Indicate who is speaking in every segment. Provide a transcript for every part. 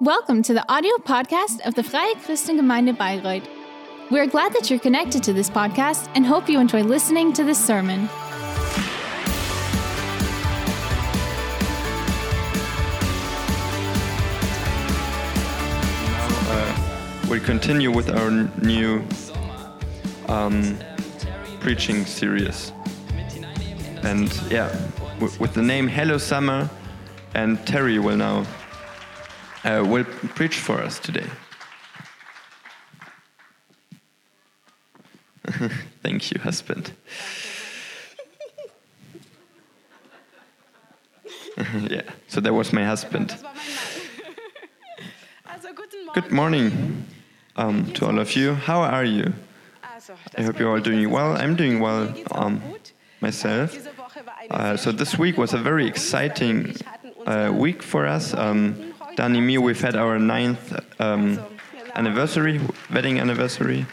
Speaker 1: Welcome to the audio podcast of the Freie Christengemeinde Bayreuth. We're glad that you're connected to this podcast and hope you enjoy listening to this sermon.
Speaker 2: Uh, we continue with our new um, preaching series. And yeah, with the name Hello Summer, and Terry will now uh, will preach for us today. Thank you, husband. yeah, so that was my husband.
Speaker 3: Das war mein Mann. Also guten Morgen.
Speaker 2: Good morning um, to all of you. How are you? I hope you're all doing well. I'm doing well um, myself.
Speaker 3: Diese Woche war eine
Speaker 2: Uh, so this week was a very exciting
Speaker 3: weil wir hatten
Speaker 2: uh, week for us. Um, Dan and me, we've had our ninth um, anniversary, wedding anniversary.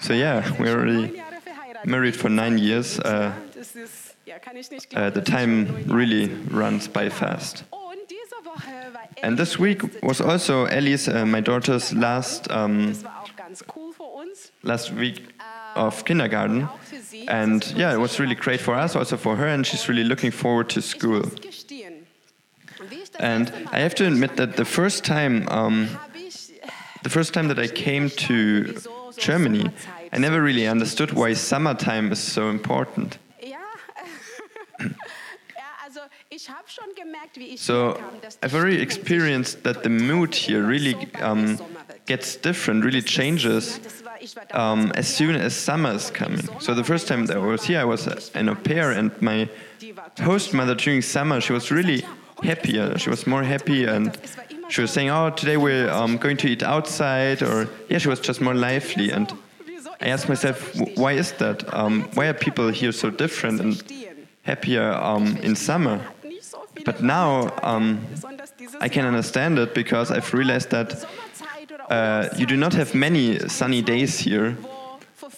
Speaker 2: So yeah, we're already married for nine years. Uh, uh, the time really runs by fast. And this week was also Ellie's, uh, my daughter's last um, last week of kindergarten. And yeah, it was really great for us, also for her, and she's really looking forward to school. And I have to admit that the first time, um, the first time that I came to Germany, I never really understood why summertime is so important. So I've already experienced that the mood here really um, gets different, really changes um, as soon as summer is coming. So the first time that I was here, I was an au pair, and my host mother during summer, she was really happier. She was more happy, and she was saying, "Oh, today we're um, going to eat outside," or yeah, she was just more lively. And I asked myself, why is that? Um, why are people here so different and happier um, in summer? But now um, I can understand it because I've realized that uh, you do not have many sunny days here,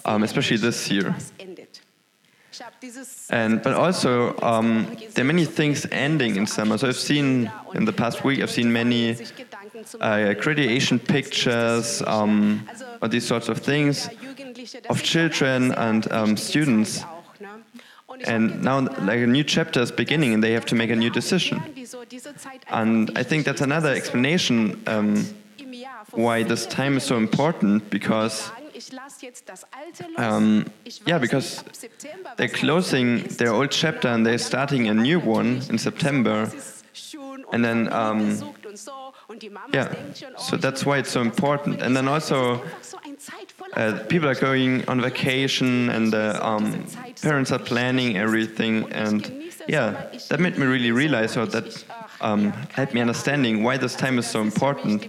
Speaker 2: um, especially this year. And but also um, there are many things ending in summer. So I've seen in the past week I've seen many uh, pictures um, or these sorts of things of children and um, students. And now like a new chapter is beginning and they have to make a new decision. And I think that's another explanation um, why this time is so important because um, yeah, because they're closing their old chapter and they're starting a new one in September. And then, um, yeah, so that's why it's so important. And then also, uh, people are going on vacation and the um, parents are planning everything. And yeah, that made me really realize, or that um, helped me understanding why this time is so important.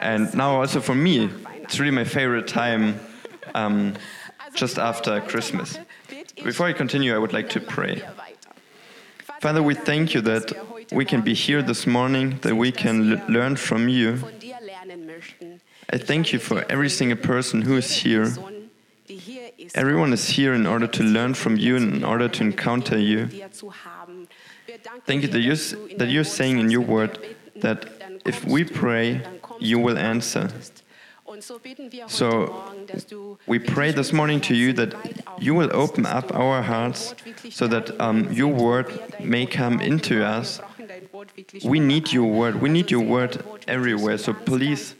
Speaker 2: And now also for me, it's really my favorite time um, just after Christmas. Before I continue, I would like to pray. Father, we thank you that we can be here this morning, that we can learn from you. I thank you for every single person who is here. Everyone is here in order to learn from you and in order to encounter you. Thank you that you're, that you're saying in your word that if we pray, you will answer. So we pray this morning to you that you will open up our hearts so that um, your word may come into us. We need your word. We need your word everywhere. So please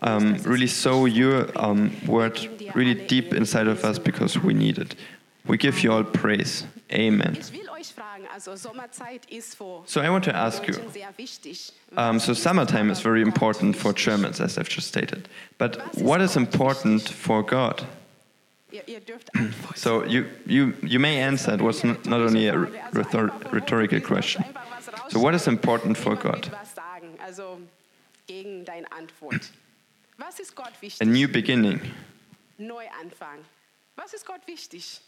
Speaker 2: um, really sow your um, word really deep inside of us because we need it. We give you all praise. Amen.
Speaker 3: Ich will euch fragen, also Sommerzeit ist für
Speaker 2: So I want to ask you.
Speaker 3: Deutschen sehr wichtig.
Speaker 2: Um, so summertime is very important for Germans, as I've just stated. But what is important for God?
Speaker 3: Ihr, ihr dürft antworten.
Speaker 2: So you, you, you may answer. It was not, only a rhetor- rhetorical question. So what is important for God?
Speaker 3: will was sagen, also gegen deine Antwort. Was ist Gott
Speaker 2: A new beginning.
Speaker 3: Neuanfang. Was ist Gott wichtig?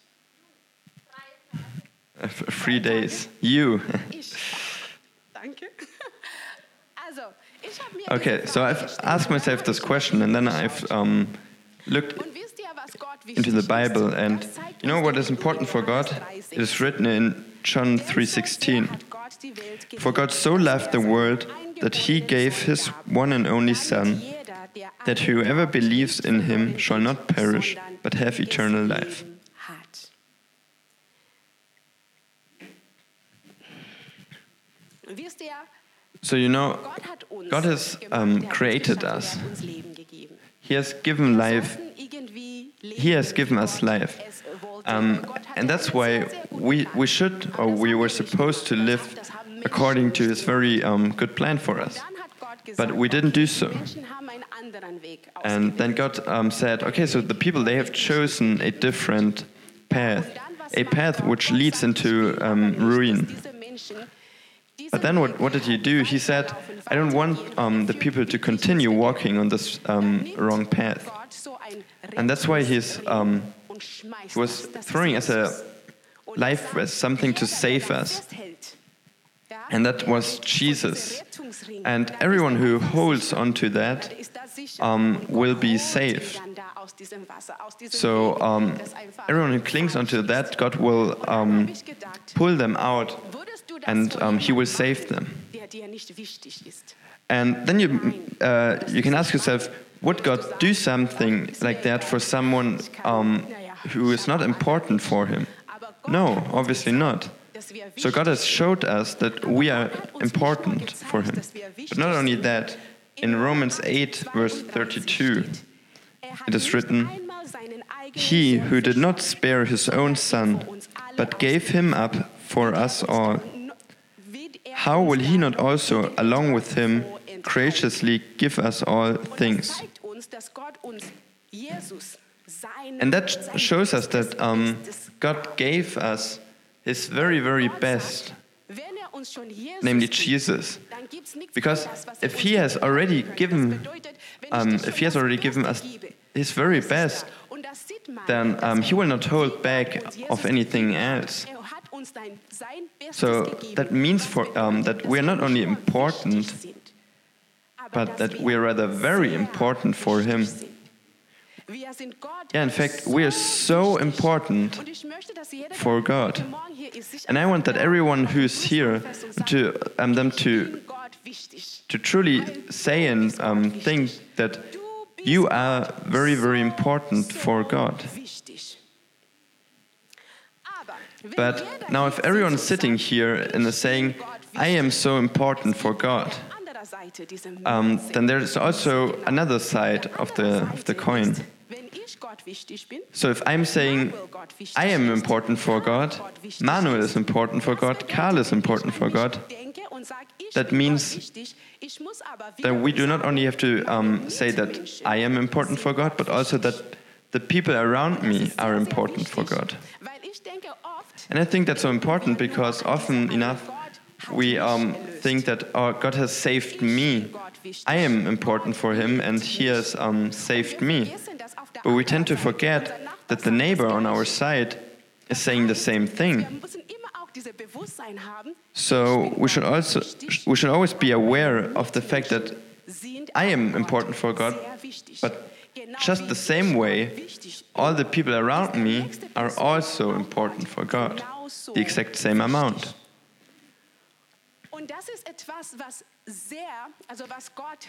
Speaker 2: Uh, f- Three days. You.
Speaker 3: Ich. Danke. Also, ich habe mir
Speaker 2: Okay, so I've asked myself this question and then I've um, looked
Speaker 3: Und wisst ihr, was Gott wichtig
Speaker 2: into the? Bible and you know what is important for God? It is written in John
Speaker 3: Denn so sehr
Speaker 2: 3:16.
Speaker 3: hat Gott die Welt geliebt,
Speaker 2: For God so loved the world that he gave his one and only Son, that whoever believes in him shall not perish, but have eternal life. So, you know, God has um, created us. He has given life. He has given us life. Um, and that's why we, we should, or we were supposed to live according to His very um, good plan for us. But we didn't do so. And then God um, said, okay, so the people, they have chosen a different path, a path which leads into um, ruin. But then what, what did he do? He said, I don't want um, the people to continue walking on this um, wrong path. And that's why um, he was throwing us a life as something to save us. And that was Jesus. And everyone who holds onto that um, will be saved. So um, everyone who clings onto that, God will um, pull them out and um, He will save them. And then you, uh, you can ask yourself, would God do something like that for someone um, who is not important for Him? No, obviously not. So God has showed us that we are important for Him. But not only that, in Romans 8, verse 32, it is written, He who did not spare his own Son, but gave him up for us all, how will he not also, along with him, graciously give us all things? And that shows us that um, God gave us his very, very best, namely Jesus. Because if he has already given, um, if he has already given us his very best, then um, he will not hold back of anything else. So that means for, um, that we are not only important, but that we are rather very important for him. Yeah, in fact, we are so important for God. And I want that everyone who's here to um, them to to truly say and um, think that you are very, very important for God. But now, if everyone's sitting here and is saying, I am so important for God, um, then there's also another side of the, of the coin. So if I'm saying I am important for God, Manuel is important for God, Karl is important for God, that means that we do not only have to um, say that I am important for God, but also that the people around me are important for God. And I think that's so important because often enough we um, think that oh, God has saved me. I am important for Him and He has um, saved me. But we tend to forget that the neighbor on our side is saying the same thing. So we should also we should always be aware of the fact that I am important for God, but just the same way, all the people around me are also important for God, the exact same amount.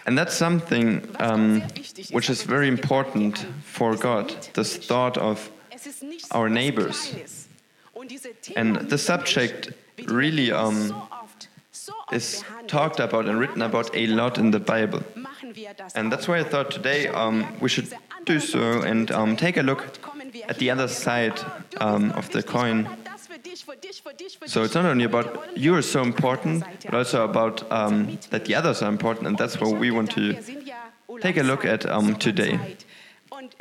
Speaker 2: And that's something um, which is very important for God, this thought of our neighbors. And the subject really um, is talked about and written about a lot in the Bible. And that's why I thought today um, we should do so and um, take a look at the other side um, of the coin. So it's not only about you are so important, but also about um, that the others are important, and that's what we want to take a look at um, today.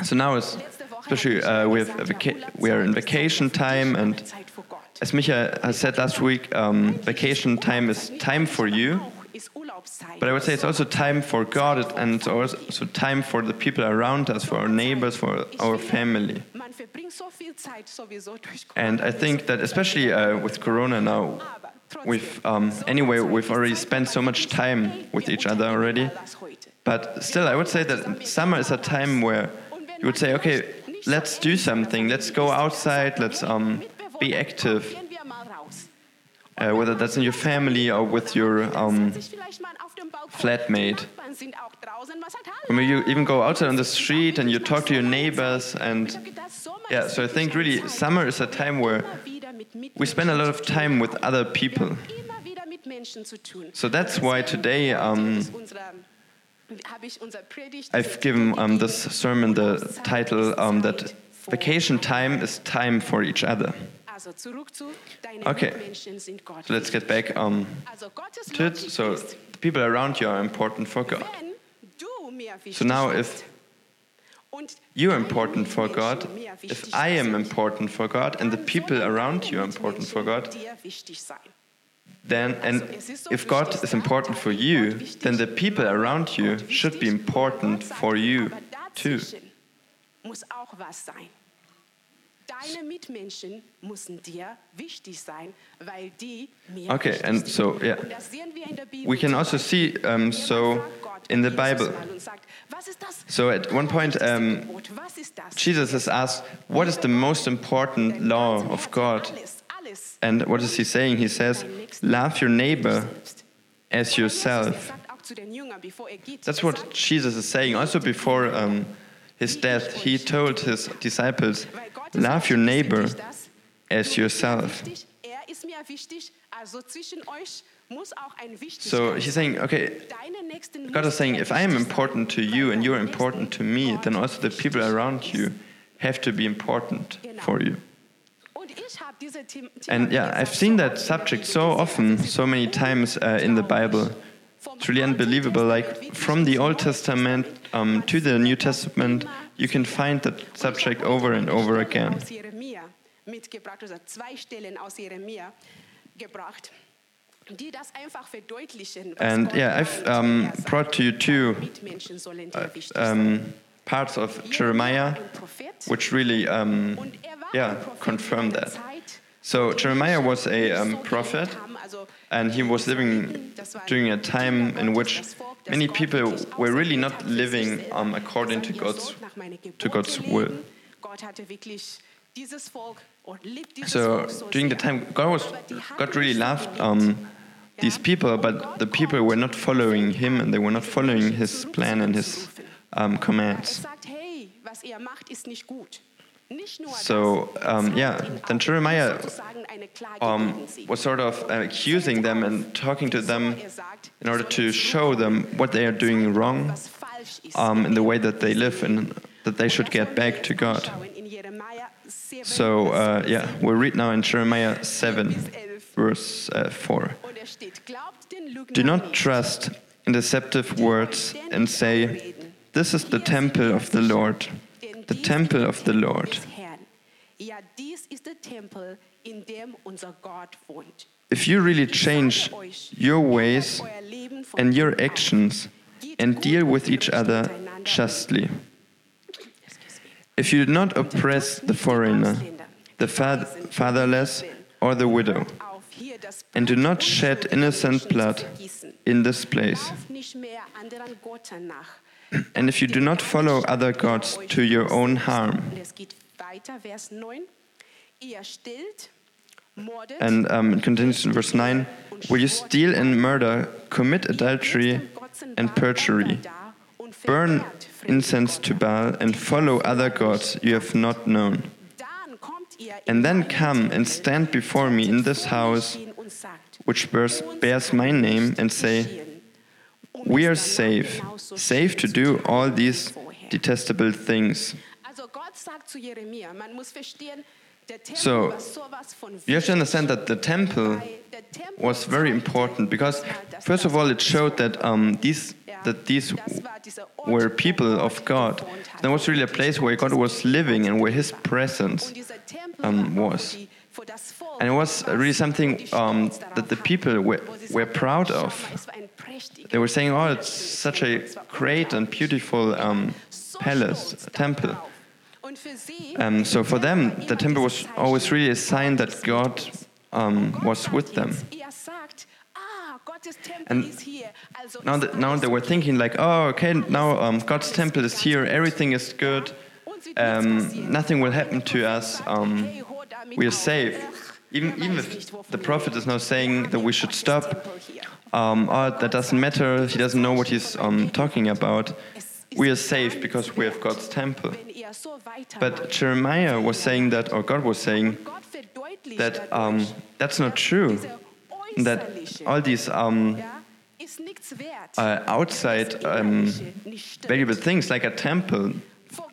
Speaker 2: So now, especially uh, we, we are in vacation time, and as Micha has said last week, um, vacation time is time for you. But I would say it's also time for God and it's also time for the people around us, for our neighbors, for our family. And I think that especially uh, with Corona now, we've um, anyway we've already spent so much time with each other already. But still, I would say that summer is a time where you would say, okay, let's do something. Let's go outside. Let's um, be active uh, whether that's in your family or with your um, flatmate. Maybe you even go outside on the street and you talk to your neighbors and yeah, so I think really summer is a time where we spend a lot of time with other people. So that's why today um, I've given um, this sermon the title um, that vacation time is time for each other.
Speaker 3: Also zurück zu deine
Speaker 2: Okay.
Speaker 3: Mitmenschen sind Gott.
Speaker 2: So let's get back um, to it. So the people around you are important for God.
Speaker 3: wenn du mir wichtig
Speaker 2: So now if you're important for God, if I am important for God and the people around you are important for God,
Speaker 3: dir wichtig sein.
Speaker 2: then and if God is important for you, then the people around you should be important for you too.
Speaker 3: dazwischen muss auch was sein. Deine Mitmenschen müssen dir wichtig sein, weil die mir
Speaker 2: Okay, and so, yeah.
Speaker 3: Und das sehen wir in der Bibel
Speaker 2: We can also see um, so
Speaker 3: Jemand fragt Gott
Speaker 2: in the Bible.
Speaker 3: mal und sagt, was ist das
Speaker 2: So at one point, um,
Speaker 3: Gebot? Was ist das?
Speaker 2: Jesus is asked, "What is the most important law of God?" And what is he saying? He says, "Love your neighbor as yourself."
Speaker 3: sagt auch zu den Jüngern, bevor er
Speaker 2: That's
Speaker 3: er
Speaker 2: what Jesus is saying. Also before um, his death, he told his disciples,
Speaker 3: weil Gott ist
Speaker 2: "Love your neighbor as
Speaker 3: mir
Speaker 2: yourself."
Speaker 3: Er ist mir wichtig, also zwischen euch muss auch ein Wichtigkeit
Speaker 2: So he's saying, okay, God is saying, if I am important to you and you're important to me, then also the people around you have to be important for you.
Speaker 3: Und ich habe diese Thema
Speaker 2: And yeah, I've seen that subject so often, so many times uh, in the Bible. It's really unbelievable. Like from the Old Testament um, to the New Testament, you can find that subject over and over again.
Speaker 3: Mitgebracht, also zwei Stellen aus Jeremia gebracht, die das einfach verdeutlichen.
Speaker 2: And yeah, I've um, brought to you two
Speaker 3: Mitmenschen sollen dir wichtig sein.
Speaker 2: um, parts of Jeremiah, which really um,
Speaker 3: er
Speaker 2: yeah, confirm that. So Jeremiah was a um, prophet,
Speaker 3: gelebt haben, also
Speaker 2: and he was living during a time in which many people were really not living um, according to God's to God's will.
Speaker 3: Gott hatte wirklich dieses Volk und liebt dieses
Speaker 2: So during the time, God was God really loved um, these people, but the people were not following Him, and they were not following His plan and His um,
Speaker 3: Er
Speaker 2: commands.
Speaker 3: Sagt, hey, was ihr macht, ist nicht gut. Nicht nur
Speaker 2: So, um, yeah, then Jeremiah,
Speaker 3: sozusagen eine Klage
Speaker 2: Um, was sort of accusing them and talking to them
Speaker 3: Er
Speaker 2: in order to show them what they are doing wrong
Speaker 3: was falsch ist.
Speaker 2: um, in the way that they live and that they should get back to God.
Speaker 3: Anschauen in Jeremia 7,
Speaker 2: So, uh, yeah, we'll read now in Jeremiah 7, verse uh, 4.
Speaker 3: Und er steht, glaubt den Lügnern
Speaker 2: Do not trust in deceptive words and say, This is the temple of the Lord, the temple of the Lord.
Speaker 3: des Herrn. Ja, dies ist der Tempel, in dem unser Gott wohnt.
Speaker 2: If you really change your ways
Speaker 3: Euer Leben von
Speaker 2: and your actions and deal with each other justly, if you do not oppress the foreigner, the fatherless, or the widow,
Speaker 3: Auf hier das
Speaker 2: and do not shed innocent blood in this place, And if you do not follow other gods to your own harm,
Speaker 3: Und es geht weiter, Vers 9. Ihr stillt, mordet,
Speaker 2: And um, it continues in verse 9 Will you steal and murder, commit adultery and perjury, burn incense to Baal, and follow other gods you have not known? And then come and stand before me in this house, which bears, bears my name, and say, We are safe, safe to do all these detestable things.
Speaker 3: Also Gott sagt zu Jeremia, man muss verstehen, der Tempel
Speaker 2: So,
Speaker 3: war sowas von
Speaker 2: You have to understand that the temple
Speaker 3: weil der Tempel
Speaker 2: was very important because, first of all, it showed that um, these that these
Speaker 3: das war dieser Ort,
Speaker 2: were people of God.
Speaker 3: gewohnt hat.
Speaker 2: That was really a place where God was living and where His presence.
Speaker 3: Und dieser Tempel
Speaker 2: um, was.
Speaker 3: Wo die- wo das Volk
Speaker 2: And it was really something um, that the people were, were proud of.
Speaker 3: mal, es war ein prächtiger
Speaker 2: They were saying, "Oh, it's such a great and beautiful um, palace, temple."
Speaker 3: darauf. Und für sie,
Speaker 2: Um, so for them, the temple was always really a sign that God um, was with them.
Speaker 3: Er ah,
Speaker 2: And
Speaker 3: ist hier. Also
Speaker 2: Now, that, now they were thinking like, oh, okay, now um, God's temple is here, everything is good,
Speaker 3: Uns wird nichts
Speaker 2: um, nothing will happen to us,
Speaker 3: sagt, hey, hör damit
Speaker 2: we are safe. Even, even if the prophet is now saying that we should stop um, oh, that doesn't matter, he doesn't know what he's um, talking about. We are safe because we have God's temple.
Speaker 3: Wenn ihr so weitermacht,
Speaker 2: But Jeremiah was saying that, or God was saying that um, that's not true. That all these um,
Speaker 3: ja, ist nichts wert.
Speaker 2: uh, outside um,
Speaker 3: Innerliche nicht stimmt.
Speaker 2: valuable things like a temple,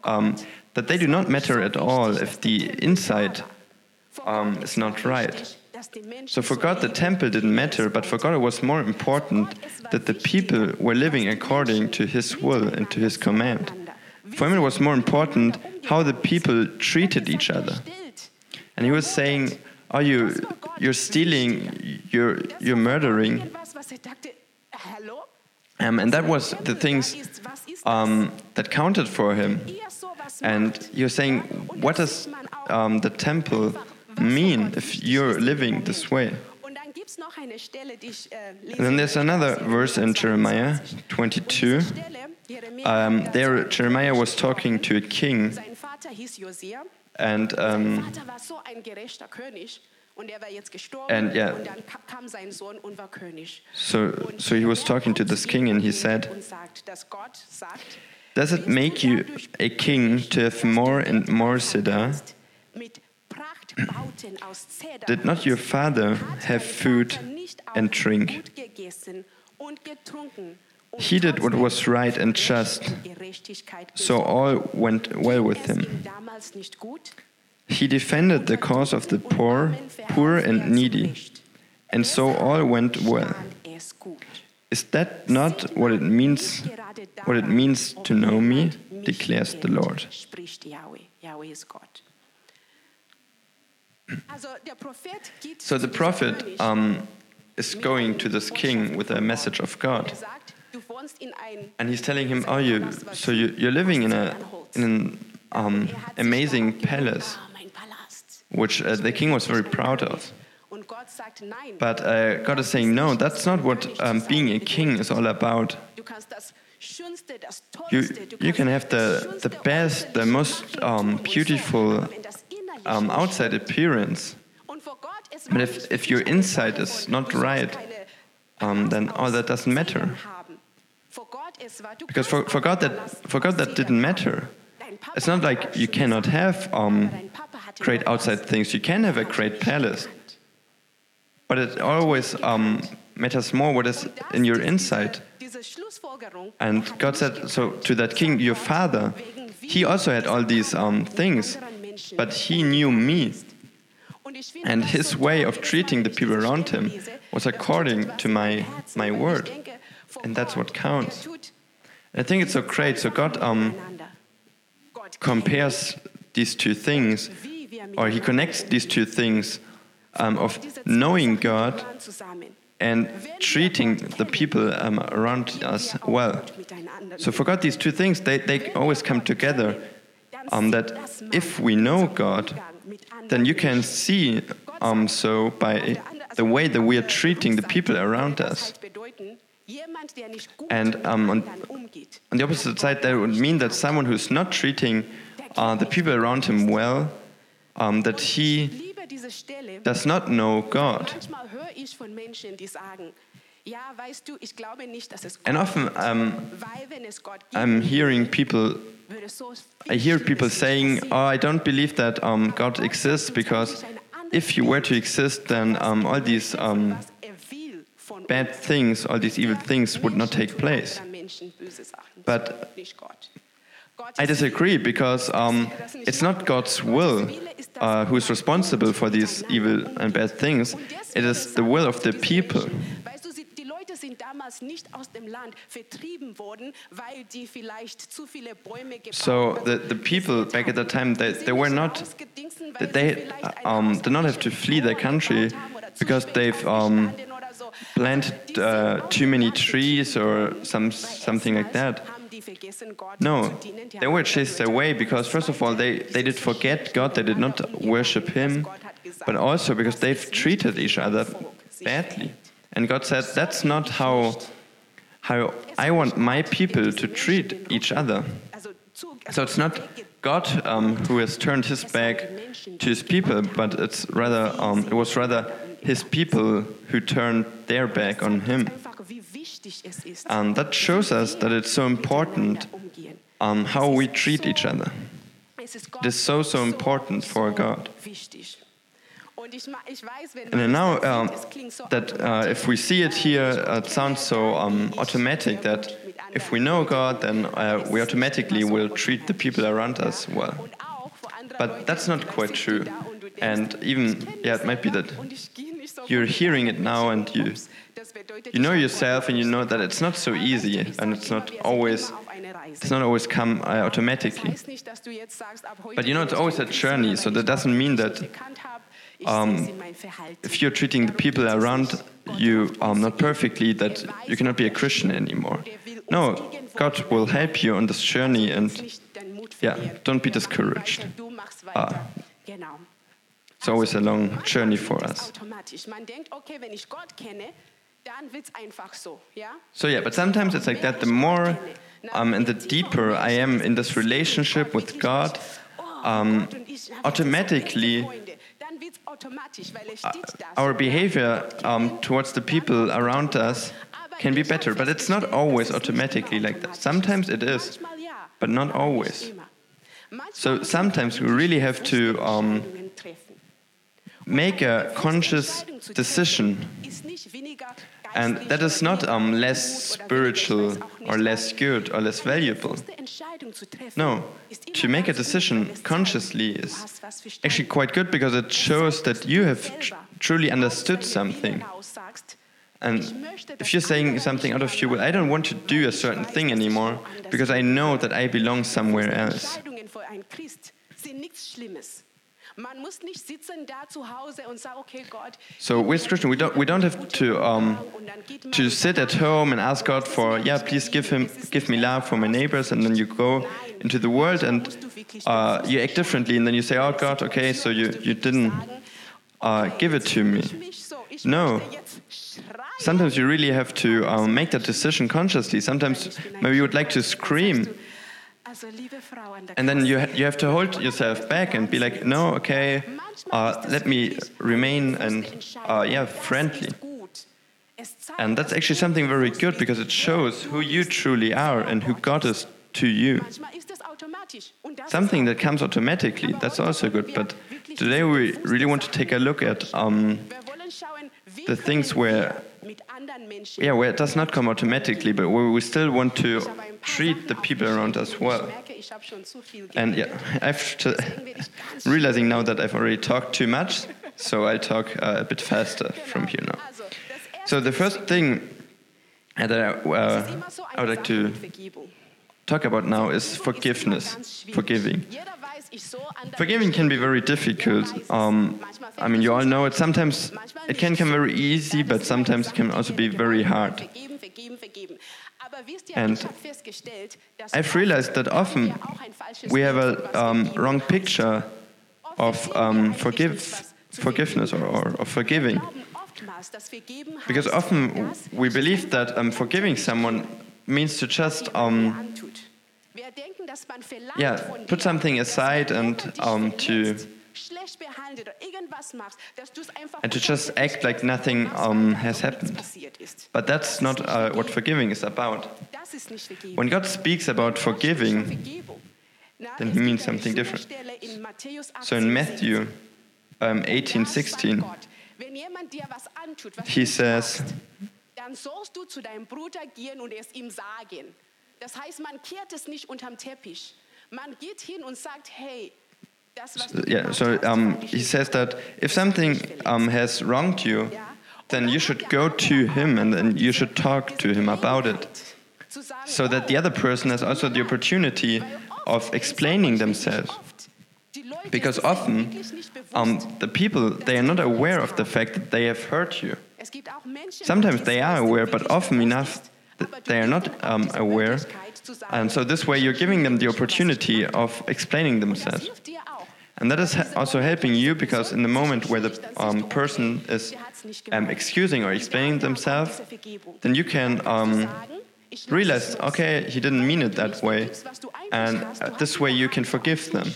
Speaker 2: um, that they do not matter at all if the inside um, is not right. So for God, the temple didn't matter, but for God, it was more important that the people were living according to His will and to His command. For him, it was more important how the people treated each other. And he was saying, "Are you, you're stealing, you're, you're murdering?"
Speaker 3: Er?
Speaker 2: Um, and that was the things um, that counted for him. And you're saying, what does um, the temple mean if you're living this way? And then there's another verse in Jeremiah 22.
Speaker 3: Und diese Stelle, Jeremia,
Speaker 2: Um, there, Jeremiah was talking to a king, and um, And, yeah. so, so he was talking to this king, and he said, Does it make you a king to have more and more cedar? Did not your father have food
Speaker 3: Vater nicht auch
Speaker 2: and drink?
Speaker 3: gut gegessen und getrunken und
Speaker 2: He did what was right and just,
Speaker 3: Recht und Gerechtigkeit
Speaker 2: so all went well with him.
Speaker 3: ihm damals nicht gut?
Speaker 2: He defended the cause of the poor, poor and needy, and so all went well. Is that not what it means? What it means to know me, declares the Lord. So the prophet um, is going to this king with a message of God,
Speaker 3: sagt, du wohnst in ein
Speaker 2: and he's telling him, "Oh, you so you, you're living in a in an um,
Speaker 3: Er
Speaker 2: amazing palace,
Speaker 3: "Ah,
Speaker 2: which uh, the king was very proud of."
Speaker 3: Und Gott sagt nein.
Speaker 2: But uh, God is saying, "No, that's not what um, being a king is all about.
Speaker 3: Du kannst das Schönste, das
Speaker 2: You you can have the the best, the most um, beautiful um, outside appearance." But if- if your inside is not right, um, then all that doesn't matter.
Speaker 3: Zedern haben. Vor Gott ist wahr, du
Speaker 2: Because for, for God that for God that didn't matter. It's not like you cannot have um,
Speaker 3: aber dein Papa hatte
Speaker 2: great outside things. You can have a great palace, but it always um, matters more what is in your inside.
Speaker 3: Diese, diese Schlussfolgerung
Speaker 2: And God said so to that king, your father. He also had all these um, things, but he knew me, and his way of treating the people around him was according to my my word, and that's what counts. I think it's so great. So God um, compares these two things, or He connects these two things um, of knowing God and treating the people um, around us well. So for God, these two things they, they always come together. Um, that if we know God, then you can see um, so by the way that we are treating the people around us. And, um, on- On the opposite side, that would mean that someone who's not treating uh, the people around him well, um, that he does not know God.
Speaker 3: Manchmal höre ich von Menschen, die sagen, ja, weißt du, ich glaube nicht, dass es Gott
Speaker 2: And often um,
Speaker 3: weil wenn es Gott gibt,
Speaker 2: I'm hearing people I hear people saying, "Oh, I don't believe that um, God exists because if He were to exist, then um, all these um,
Speaker 3: er
Speaker 2: bad things, all these evil things would not take place."
Speaker 3: anderen Menschen böse Sachen,
Speaker 2: But
Speaker 3: nicht Gott. Gott
Speaker 2: I disagree because um, it's not God's will uh, who's responsible for these evil and bad things. It is the will of the people.
Speaker 3: Sind damals nicht aus dem Land vertrieben worden, weil die vielleicht zu viele Bäume gebaut
Speaker 2: So the, the people back at that time, they, they were not, they um, did not have to flee their country because they've um, planted uh, too many trees or some, something like that. No, they were chased away because, first of all, they, they did forget God, they did not worship Him, but also because they've treated each other badly. And God said, That's not how, how I want my people to treat each other. So it's not God um, who has turned his back to his people, but it's rather, um, it was rather his people who turned their back on him. And that shows us that it's so important um, how we treat each other. It is so, so important for God. And now
Speaker 3: das sieht, es klingt so
Speaker 2: that uh, if we see it here, uh, it sounds so um, automatic that if we know God, then uh, we automatically will treat the people around us well.
Speaker 3: Und auch, wo andere
Speaker 2: But that's not quite true.
Speaker 3: da und du denkst,
Speaker 2: And even, yeah, it might be that
Speaker 3: und ich gehe nicht so
Speaker 2: you're hearing it now and you-
Speaker 3: Ups, das bedeutet,
Speaker 2: you know yourself and you know that it's not so easy and it's not always,
Speaker 3: immer auf einer Reise.
Speaker 2: it's not always come uh, automatically.
Speaker 3: heißt nicht, dass du jetzt sagst, ab heute
Speaker 2: But you know, it's always a journey, so that doesn't mean that,
Speaker 3: gekannt hab. Ich
Speaker 2: um,
Speaker 3: seh's in meinem Verhalten.
Speaker 2: If you're treating the people around you um, not perfectly, that you cannot be a Christian anymore. No, God will help you on this journey and
Speaker 3: Nicht deinen Mut
Speaker 2: yeah, don't be discouraged.
Speaker 3: weiter, Du machst
Speaker 2: Ah. it's always a long journey for us.
Speaker 3: Automatisch. Man denkt, okay, wenn ich Gott kenne, dann wird's einfach so.
Speaker 2: So yeah, but sometimes it's like that. The more um, and the deeper I am in this relationship with God, um, automatically our behavior um, towards the people around us can be better. But it's not always automatically like that. Sometimes it is, but not always. So sometimes we really have to um, make a conscious decision. And that is not um, less spiritual or less good or less valuable. No, to make a decision consciously is actually quite good because it shows that you have tr- truly understood something. And if you're saying something out of you, well, I don't want to do a certain thing anymore because I know that I belong somewhere else. So with Christian, we don't we don't have to um,
Speaker 3: und dann geht man
Speaker 2: to sit at home and ask God for yeah, please give him give me love for my neighbors, and then you go into the world and uh, you act differently, and then you say, oh God, okay, so you you didn't uh, give it to me.
Speaker 3: mich so, ich
Speaker 2: No.
Speaker 3: möchte jetzt schreien.
Speaker 2: Sometimes you really have to um, make that decision consciously. Sometimes maybe you would like to scream, and then you ha- you have to hold yourself back and be like, no, okay, uh, let me remain and uh, yeah, friendly. And that's actually something very good because it shows who you truly are and who God is to you.
Speaker 3: Manchmal ist das automatisch. Und das
Speaker 2: Something that comes automatically, that's also good. But today we really want to take a look at um,
Speaker 3: Wir wollen schauen, wie
Speaker 2: the things where
Speaker 3: wir mit anderen Menschen
Speaker 2: yeah, where it does not come automatically, but where we still want to treat the people around us well. And yeah, I've realizing now that I've already talked too much, so I'll talk uh, a bit faster from here now. So the first thing that I, uh, I would like to talk about now is forgiveness, forgiving. Forgiving can be very difficult. Um, I mean, you all know it. Sometimes it can come very easy, but sometimes it can also be very hard. And
Speaker 3: ich habe festgestellt, dass
Speaker 2: I've realized that often
Speaker 3: wir auch ein falsches
Speaker 2: we have
Speaker 3: Bild von was
Speaker 2: a um, wrong picture of um, forgive,
Speaker 3: nicht, was zu
Speaker 2: forgiveness or, or of forgiving.
Speaker 3: Wir glauben oftmals, dass vergeben
Speaker 2: Because often we believe that um, forgiving someone means to just um,
Speaker 3: antut. Wir denken, dass man verlangt
Speaker 2: yeah, put something aside and um, to
Speaker 3: verletzt, schlecht behandelt oder irgendwas machst, dass du es einfach
Speaker 2: and to just act like nothing um, has
Speaker 3: als ob nichts
Speaker 2: happened. But that's not uh, what forgiving is about.
Speaker 3: Das ist nicht Vergebung.
Speaker 2: When God speaks about
Speaker 3: Gott spricht von
Speaker 2: forgiving. Then he means something different.
Speaker 3: Stelle in Matthäus
Speaker 2: so in
Speaker 3: 18,
Speaker 2: Matthew um, 18 16,
Speaker 3: Wenn jemand dir was antut, was
Speaker 2: he says,
Speaker 3: dann sollst du zu deinem Bruder gehen und es ihm sagen. Das heißt, man kehrt es nicht unterm Teppich. Man geht hin und sagt, hey, das, was du
Speaker 2: yeah, so um, he says that if something um, has wronged you, then you should go to him and then you should talk to him about it. So that the other person has also the opportunity of explaining themselves. Because often, um, the people, they are not aware of the fact that they have hurt you. Sometimes they are aware, but often enough they are not um, aware. And so this way you're giving them the opportunity of explaining themselves. And that is also helping you because in the moment where the um, person is um, excusing or explaining themselves, then you can um, realize, okay, he didn't mean it that way. And uh, this way you can forgive them.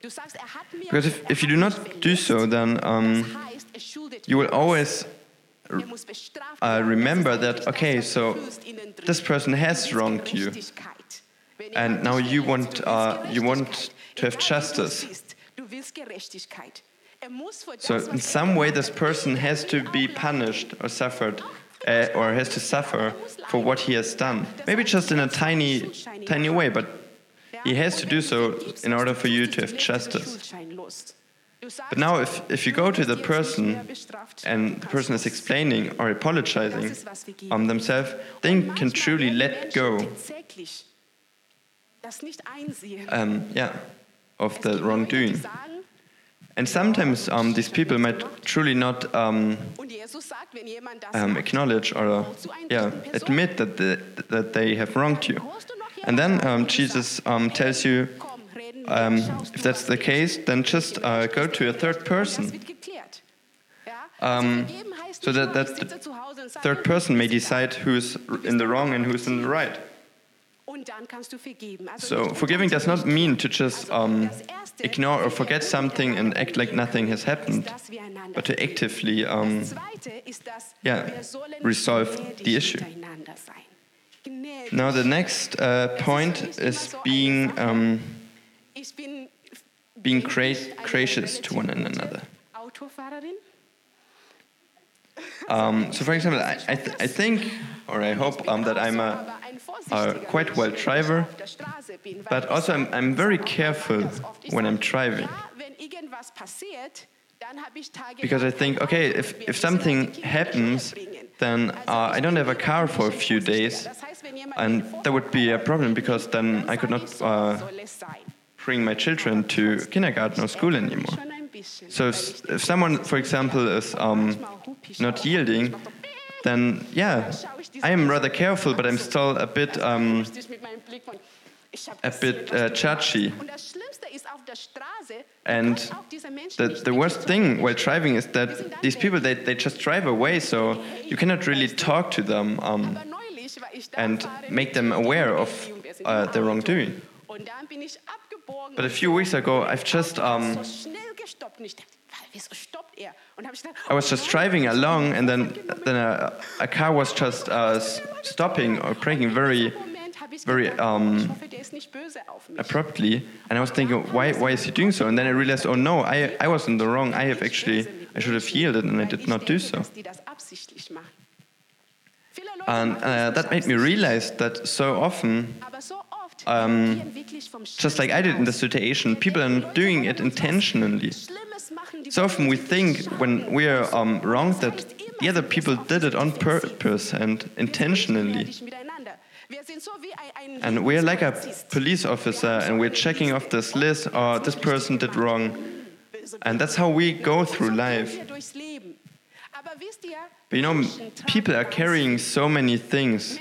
Speaker 2: Because if, if you do not do so, then um, you will always uh, remember that, okay, so this person has wronged you. And now you want, uh, you want to have justice.
Speaker 3: Siehst, Du willst Gerechtigkeit. Er
Speaker 2: So in
Speaker 3: er
Speaker 2: some way, this person has to be punished or suffered, uh, or has to suffer for what he has done. Maybe just in a tiny, tiny way, but he has to do so in order for you to have justice. But now, if, if you go to the person and the person is explaining or apologizing on themselves, they can truly let go, um, yeah, of the wrongdoing. And sometimes um, these people might truly not um, um, acknowledge or yeah, admit that, the, that they have wronged you. And then um, Jesus um, tells you, um, if that's the case, then just uh, go to a third person. So that, that the third person may decide who's in the wrong and who's in the right. So forgiving does not mean to just um, ignore or forget something and act like nothing has happened, but to actively um, yeah, resolve the issue. Now the next uh, point is being um, being gra gracious to one another. Um, so, for example, I, I, th I, think or I hope um, that I'm a, a, quite well driver, but also I'm, I'm very careful when I'm driving. Because I think, okay, if, if something happens, then uh, I don't have a car for a few days, and that would be a problem because then I could not uh, bring my children to kindergarten or school anymore. So if, if someone, for example, is um, not yielding, then yeah, I am rather careful, but I'm still a bit um, a bit uh, judgy. And the, the worst thing while driving is that these people they, they just drive away, so you cannot really talk to them um, and make them aware of uh, their wrongdoing. But a few weeks ago, I've just um, I was just driving along, and then then a, a car was just uh, stopping or braking very, very um, abruptly, and I was thinking, why why is he doing so? And then I realized, oh no, I I was in the wrong. I have actually I should have yielded, and I did not do so. And uh, that made me realize that so often um, just like I did in the situation, people are doing it intentionally. So often we think when we are um, wrong that the other people did it on purpose and intentionally. And we're like a police officer and we're checking off this list, or oh, this person did wrong. And that's how we go through life. But you know, people are carrying so many things.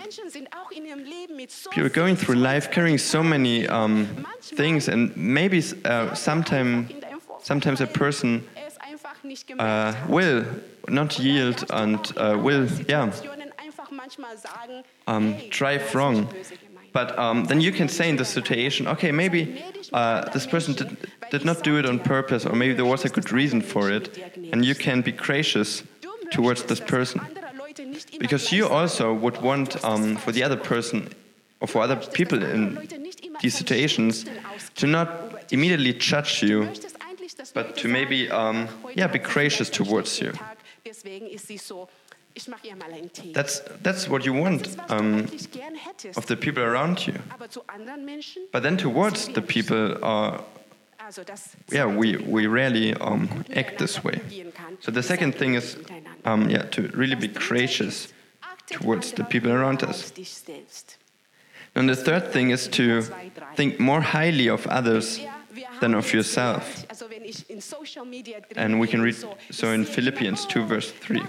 Speaker 2: People are going through life carrying so many um, things, and maybe uh, sometime, sometimes a person uh, will not yield and uh, will, yeah, um, drive wrong. But um, then you can say in the situation, okay, maybe uh, this person did, did not do it on purpose, or maybe there was a good reason for it, and you can be gracious towards this person. Because you also would want um, for the other person or for other people in these situations to not immediately judge you, but to maybe um, yeah, be gracious towards you. That's, that's what you want um, of the people around you. But then towards the people, uh, yeah, we, we rarely um, act this way. So the second thing is um, yeah, to really be gracious towards the people around us. And the third thing is to think more highly of others than of yourself. And we can read so in Philippians 2, verse 3.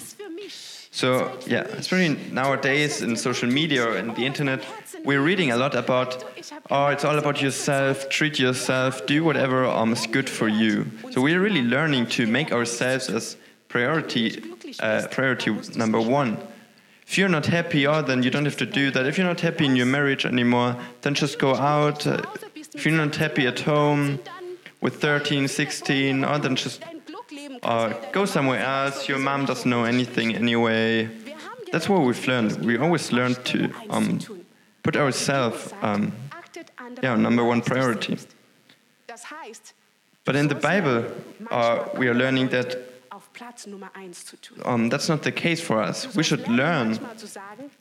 Speaker 2: So, yeah, especially nowadays in social media and the internet, we're reading a lot about, oh, it's all about yourself, treat yourself, do whatever um, is good for you. So, we're really learning to make ourselves as priority, uh, priority number one. If you're not happy, oh, then you don't have to do that. If you're not happy in your marriage anymore, then just go out. If you're not happy at home with 13, 16, oh, then just or go somewhere else. Your mom doesn't know anything anyway. That's what we've learned. We always learn to um, put ourselves um, yeah, number one priority. But in the Bible, uh, we are learning that um, that's not the case for us. We should learn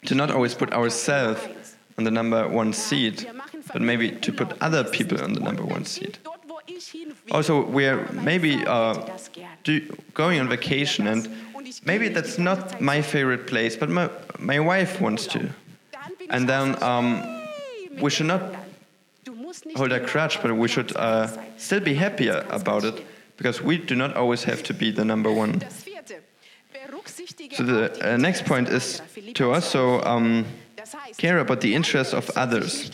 Speaker 2: to not always put ourselves on the number one seat, but maybe to put other people on the number one seat. Also, we're maybe uh, do, going on vacation, and maybe that's not my favorite place, but my, my wife wants to. And then um, we should not hold a grudge, but we should uh, still be happier about it because we do not always have to be the number one. So the uh, next point is to also um, care about the interests of others.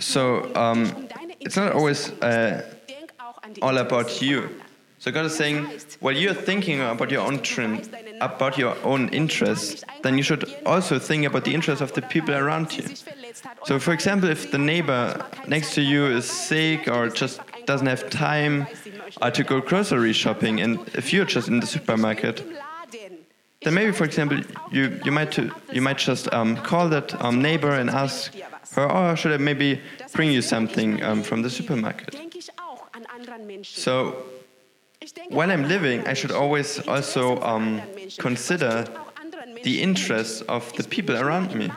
Speaker 2: So um, it's not always uh, all about you. So God is saying, while you're thinking about your own trend, about your own interests, then you should also think about the interests of the people around you. So, for example, if the neighbor next to you is sick or just doesn't have time uh, to go grocery shopping, and if you're just in the supermarket, then maybe, for example, you, you might to, you might just um, call that um, neighbor and ask her, "Oh, should I maybe bring you something um, from the supermarket?" So while I'm living, I should always also um, consider the interests of the people around me.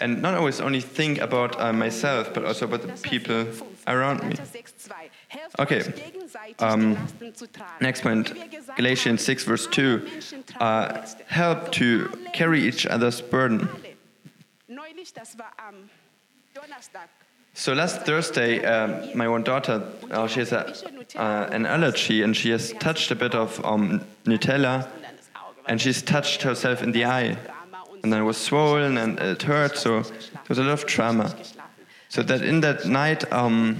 Speaker 2: And not always only think about uh, myself, but also about the people around me. Okay, um, next point. Galatians 6, verse 2. Uh, help to carry each other's burden. So last Thursday, um, my one daughter, uh, she has a, uh, an allergy and she has touched a bit of um, Nutella and she's touched herself in the eye. And then it was swollen and it hurt, so there was a lot of trauma. So that in that night, um,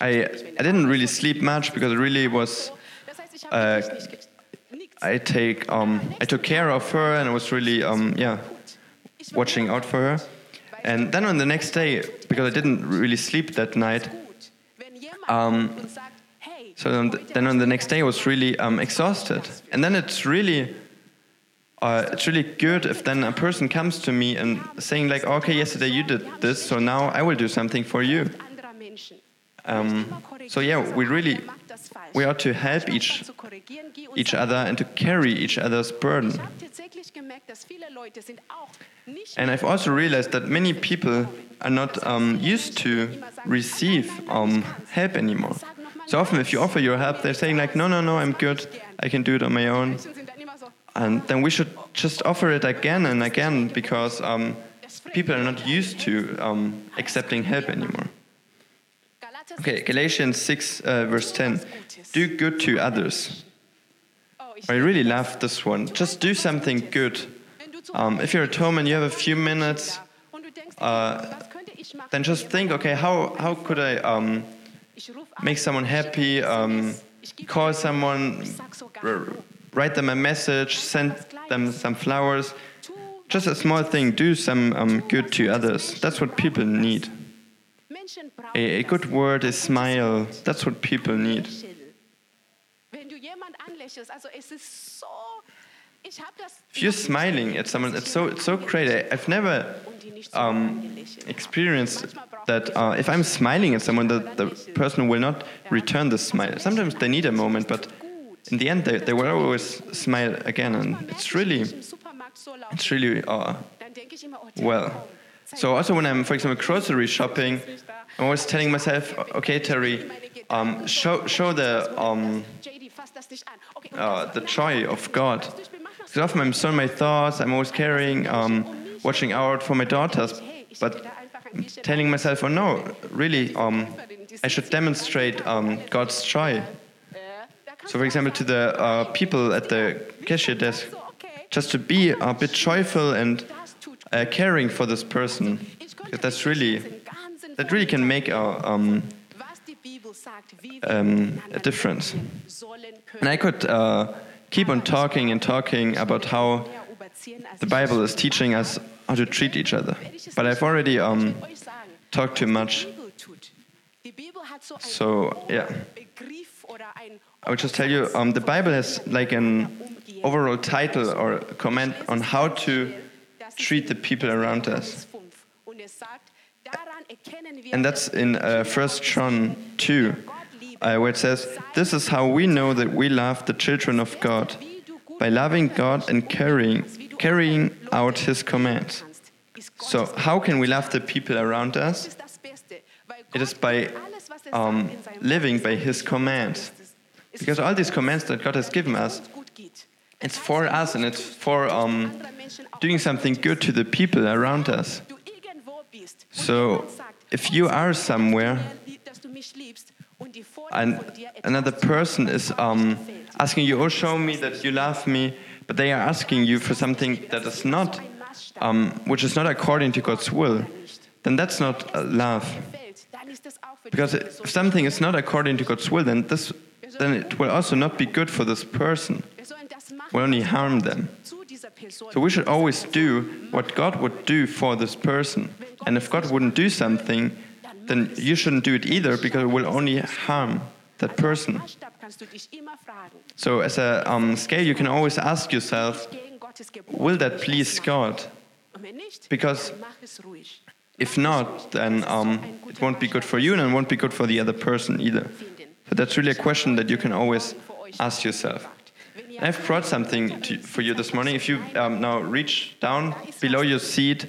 Speaker 2: I, I didn't really sleep much because it really was. Uh, I take um, I took care of her and it was really um, yeah watching out for her. And then on the next day, because I didn't really sleep that night, um, so then on the next day I was really um, exhausted. And then it's really, uh, it's really good if then a person comes to me and saying like, okay, yesterday you did this, so now I will do something for you. Um, so yeah, we really we are to help each each other and to carry each other's burden. And I've also realized that many people are not um, used to receive um, help anymore. So often, if you offer your help, they're saying like, "No, no, no, I'm good. I can do it on my own." And then we should just offer it again and again because um, people are not used to um, accepting help anymore. Okay, Galatians 6, uh, verse 10. Do good to others. I really love this one. Just do something good. Um, if you're at home and you have a few minutes, uh, then just think, okay, how, how could I um, make someone happy, um, call someone, write them a message, send them some flowers. Just a small thing, do some um, good to others. That's what people need. A, a good word a smile. That's what people need. If you're smiling at someone, it's so it's so great. I, have never um, experienced that uh, if I'm smiling at someone, that the person will not return the smile. Sometimes they need a moment, but in the end, they, they will always smile again, and it's really, it's really uh, well. So also when I'm, for example, grocery shopping, I'm always telling myself, okay, Terry, um, show, show the, um, uh, the joy of God. Because often I'm so in my thoughts, I'm always caring, um, watching out for my daughters, but telling myself, oh no, really, um, I should demonstrate um, God's joy. So, for example, to the uh, people at the cashier desk, just to be a bit joyful and uh, caring for this person. That's really that really can make a, um, um, a difference. And I could uh, keep on talking and talking about how the Bible is teaching us how to treat each other. But I've already um, talked too much. So, yeah. I will just tell you, um, the Bible has like an overall title or comment on how to treat the people around us. And that's in uh, 1 John 2, uh, where it says, This is how we know that we love the children of God, by loving God and carrying, carrying out His commands. So, how can we love the people around us? It is by um, living by His commands. Because all these commands that God has given us, it's for us and it's for um, doing something good to the people around us. So, if you are somewhere and another person is um, asking you, oh, show me that you love me, but they are asking you for something that is not, um, which is not according to God's will, then that's not uh, love. Because if something is not according to God's will, then this, then it will also not be good for this person. Will only harm them. So we should always do what God would do for this person. And if God wouldn't do something, then you shouldn't do it either because it will only harm that person. So as a um, scale, you can always ask yourself, will that please God? Because. If not, then um, it won't be good for you and it won't be good for the other person either. So that's really a question that you can always ask yourself. I've brought something to, for you this morning. If you um, now reach down below your seat,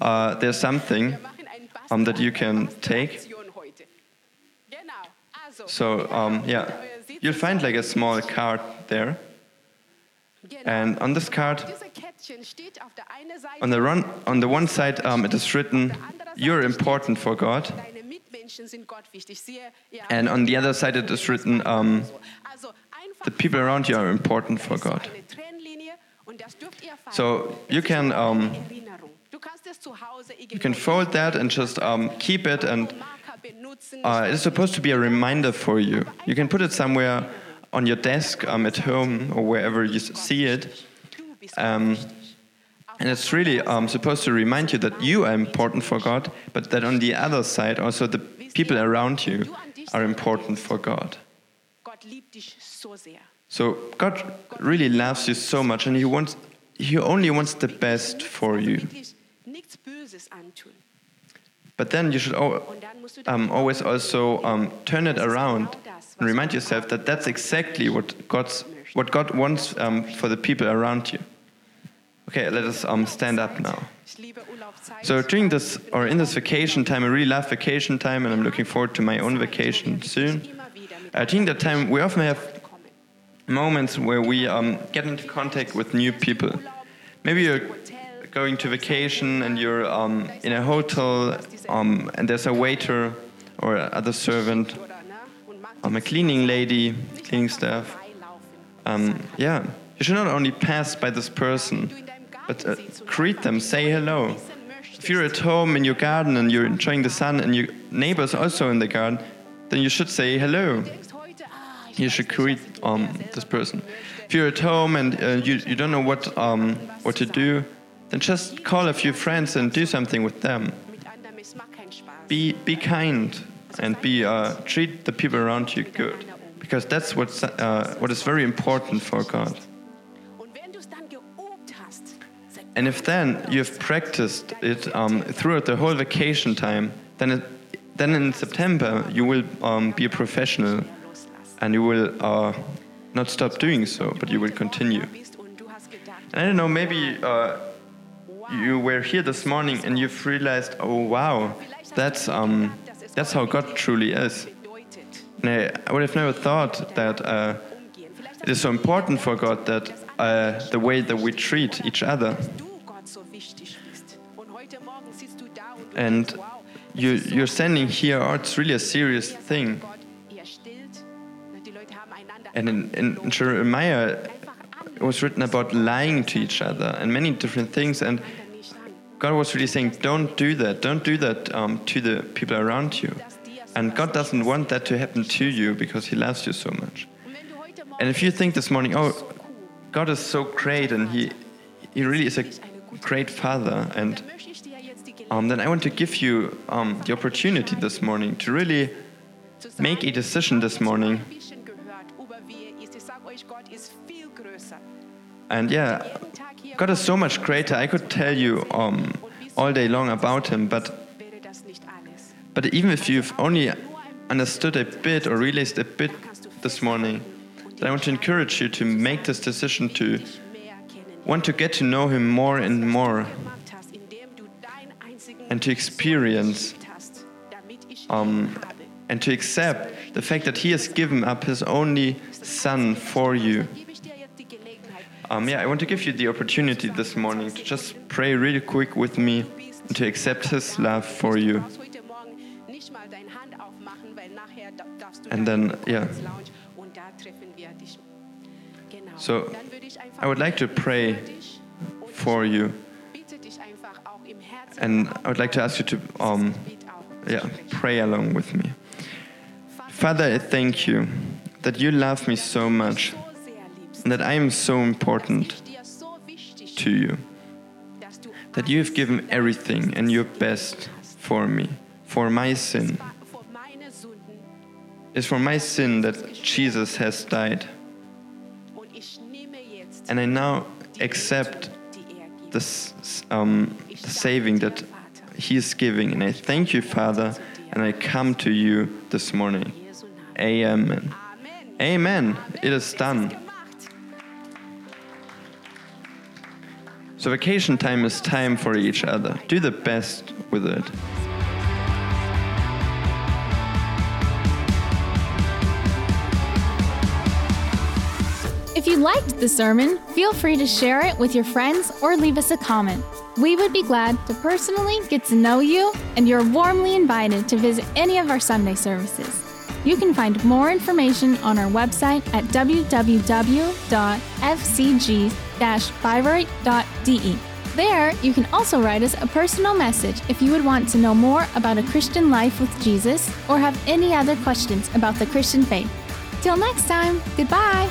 Speaker 2: uh, there's something
Speaker 3: Wir machen einen
Speaker 2: um, that you can take.
Speaker 3: Bastelaktion heute. Genau. Also,
Speaker 2: So um, yeah, you'll find like a small card there, and on this card,
Speaker 3: Diese Kettchen steht auf der einen Seite,
Speaker 2: on the run, on the one side, um, it is written, "You're important for God,"
Speaker 3: deine Mitmenschen sind Gott wichtig. Siehe, ja,
Speaker 2: and on the other side, it is written, um, "The people around you are important for God."
Speaker 3: eine Trennlinie und das dürft ihr falten.
Speaker 2: So you can um, you can fold that and just um, keep it, and uh, it's supposed to be a reminder for you. You can put it somewhere on your desk, um, at home, or wherever you see it. Um, and it's really um, supposed to remind you that you are important for God, but that on the other side, also the people around you are important for God.
Speaker 3: Gott liebt dich so.
Speaker 2: So God really loves you so much, and He wants, He only wants the best for you.
Speaker 3: Nichts Böses antun.
Speaker 2: But then you should al-
Speaker 3: Und dann musst du dann
Speaker 2: um, always also um, turn it around and remind yourself that that's exactly what God's what God wants um, for the people around you. Okay, let us um, stand up now.
Speaker 3: Ich liebe Urlaubszeit.
Speaker 2: So during this or in this vacation time, I really love vacation time, and I'm looking forward to my own vacation soon.
Speaker 3: immer wieder mit
Speaker 2: Uh, during that time, we often have moments where we um, get into contact with new people. Maybe you're going to vacation and you're um, in a hotel, um, and there's a waiter or other servant, um, a cleaning lady, cleaning staff. Um, yeah, you should not only pass by this person, but uh, greet them, say hello. If you're at home in your garden and you're enjoying the sun and your neighbor's also in the garden, then you should say hello. You should greet um, this person. If you're at home and uh, you, you don't know what, um, what to do, then just call a few friends and do something with them. Be, be kind and be, uh, treat the people around you good. Because that's what's, uh, what is very important for God. And if then you have practiced it um, throughout the whole vacation time, then, it, then in September you will um, be a professional and you will uh, not stop doing so, but you will continue. And I don't know, maybe uh, you were here this morning and you've realized, oh wow, that's, um, that's how God truly is. And I, would have never thought that uh, it is so important for God that uh, the way that we treat each other. And you, you're standing here, oh, it's really a serious thing. And in, in, Jeremiah, it was written about lying to each other and many different things. And. God was really saying, don't do that. Don't do that um, to the people around you. And God doesn't want that to happen to you because He loves you so much. And if you think this morning, oh, God is so great and He, he really is a great Father, and um, then I want to give you um, the opportunity this morning to really make a decision this morning. And yeah, God is so much greater. I could tell you um, all day long about Him, but but even if you've only understood a bit or realized a bit this morning, then I want to encourage you to make this decision to want to get to know Him more and more and to experience um, and to accept the fact that He has given up His only Son for you. Um, yeah, I want to give you the opportunity this morning to just pray really quick with me and to accept His love for you. And then, yeah. So, I would like to pray for you. And I would like to ask you to, um, yeah, pray along with me. Father, I thank you that you love me so much and that I am so important to you. That you have given everything and your best for me, for my sin. It's for my sin that Jesus has died. And I now accept this, um, the saving that He is giving. And I thank you, Father, and I come to you this morning. Amen. Amen. It is done. So, vacation time is time for each other. Do the best with it.
Speaker 1: If you liked the sermon, feel free to share it with your friends or leave us a comment. We would be glad to personally get to know you, and you're warmly invited to visit any of our Sunday services. You can find more information on our website at www.fcg-bayreuth.de. There, you can also write us a personal message if you would want to know more about a Christian life with Jesus or have any other questions about the Christian faith. Till next time, goodbye!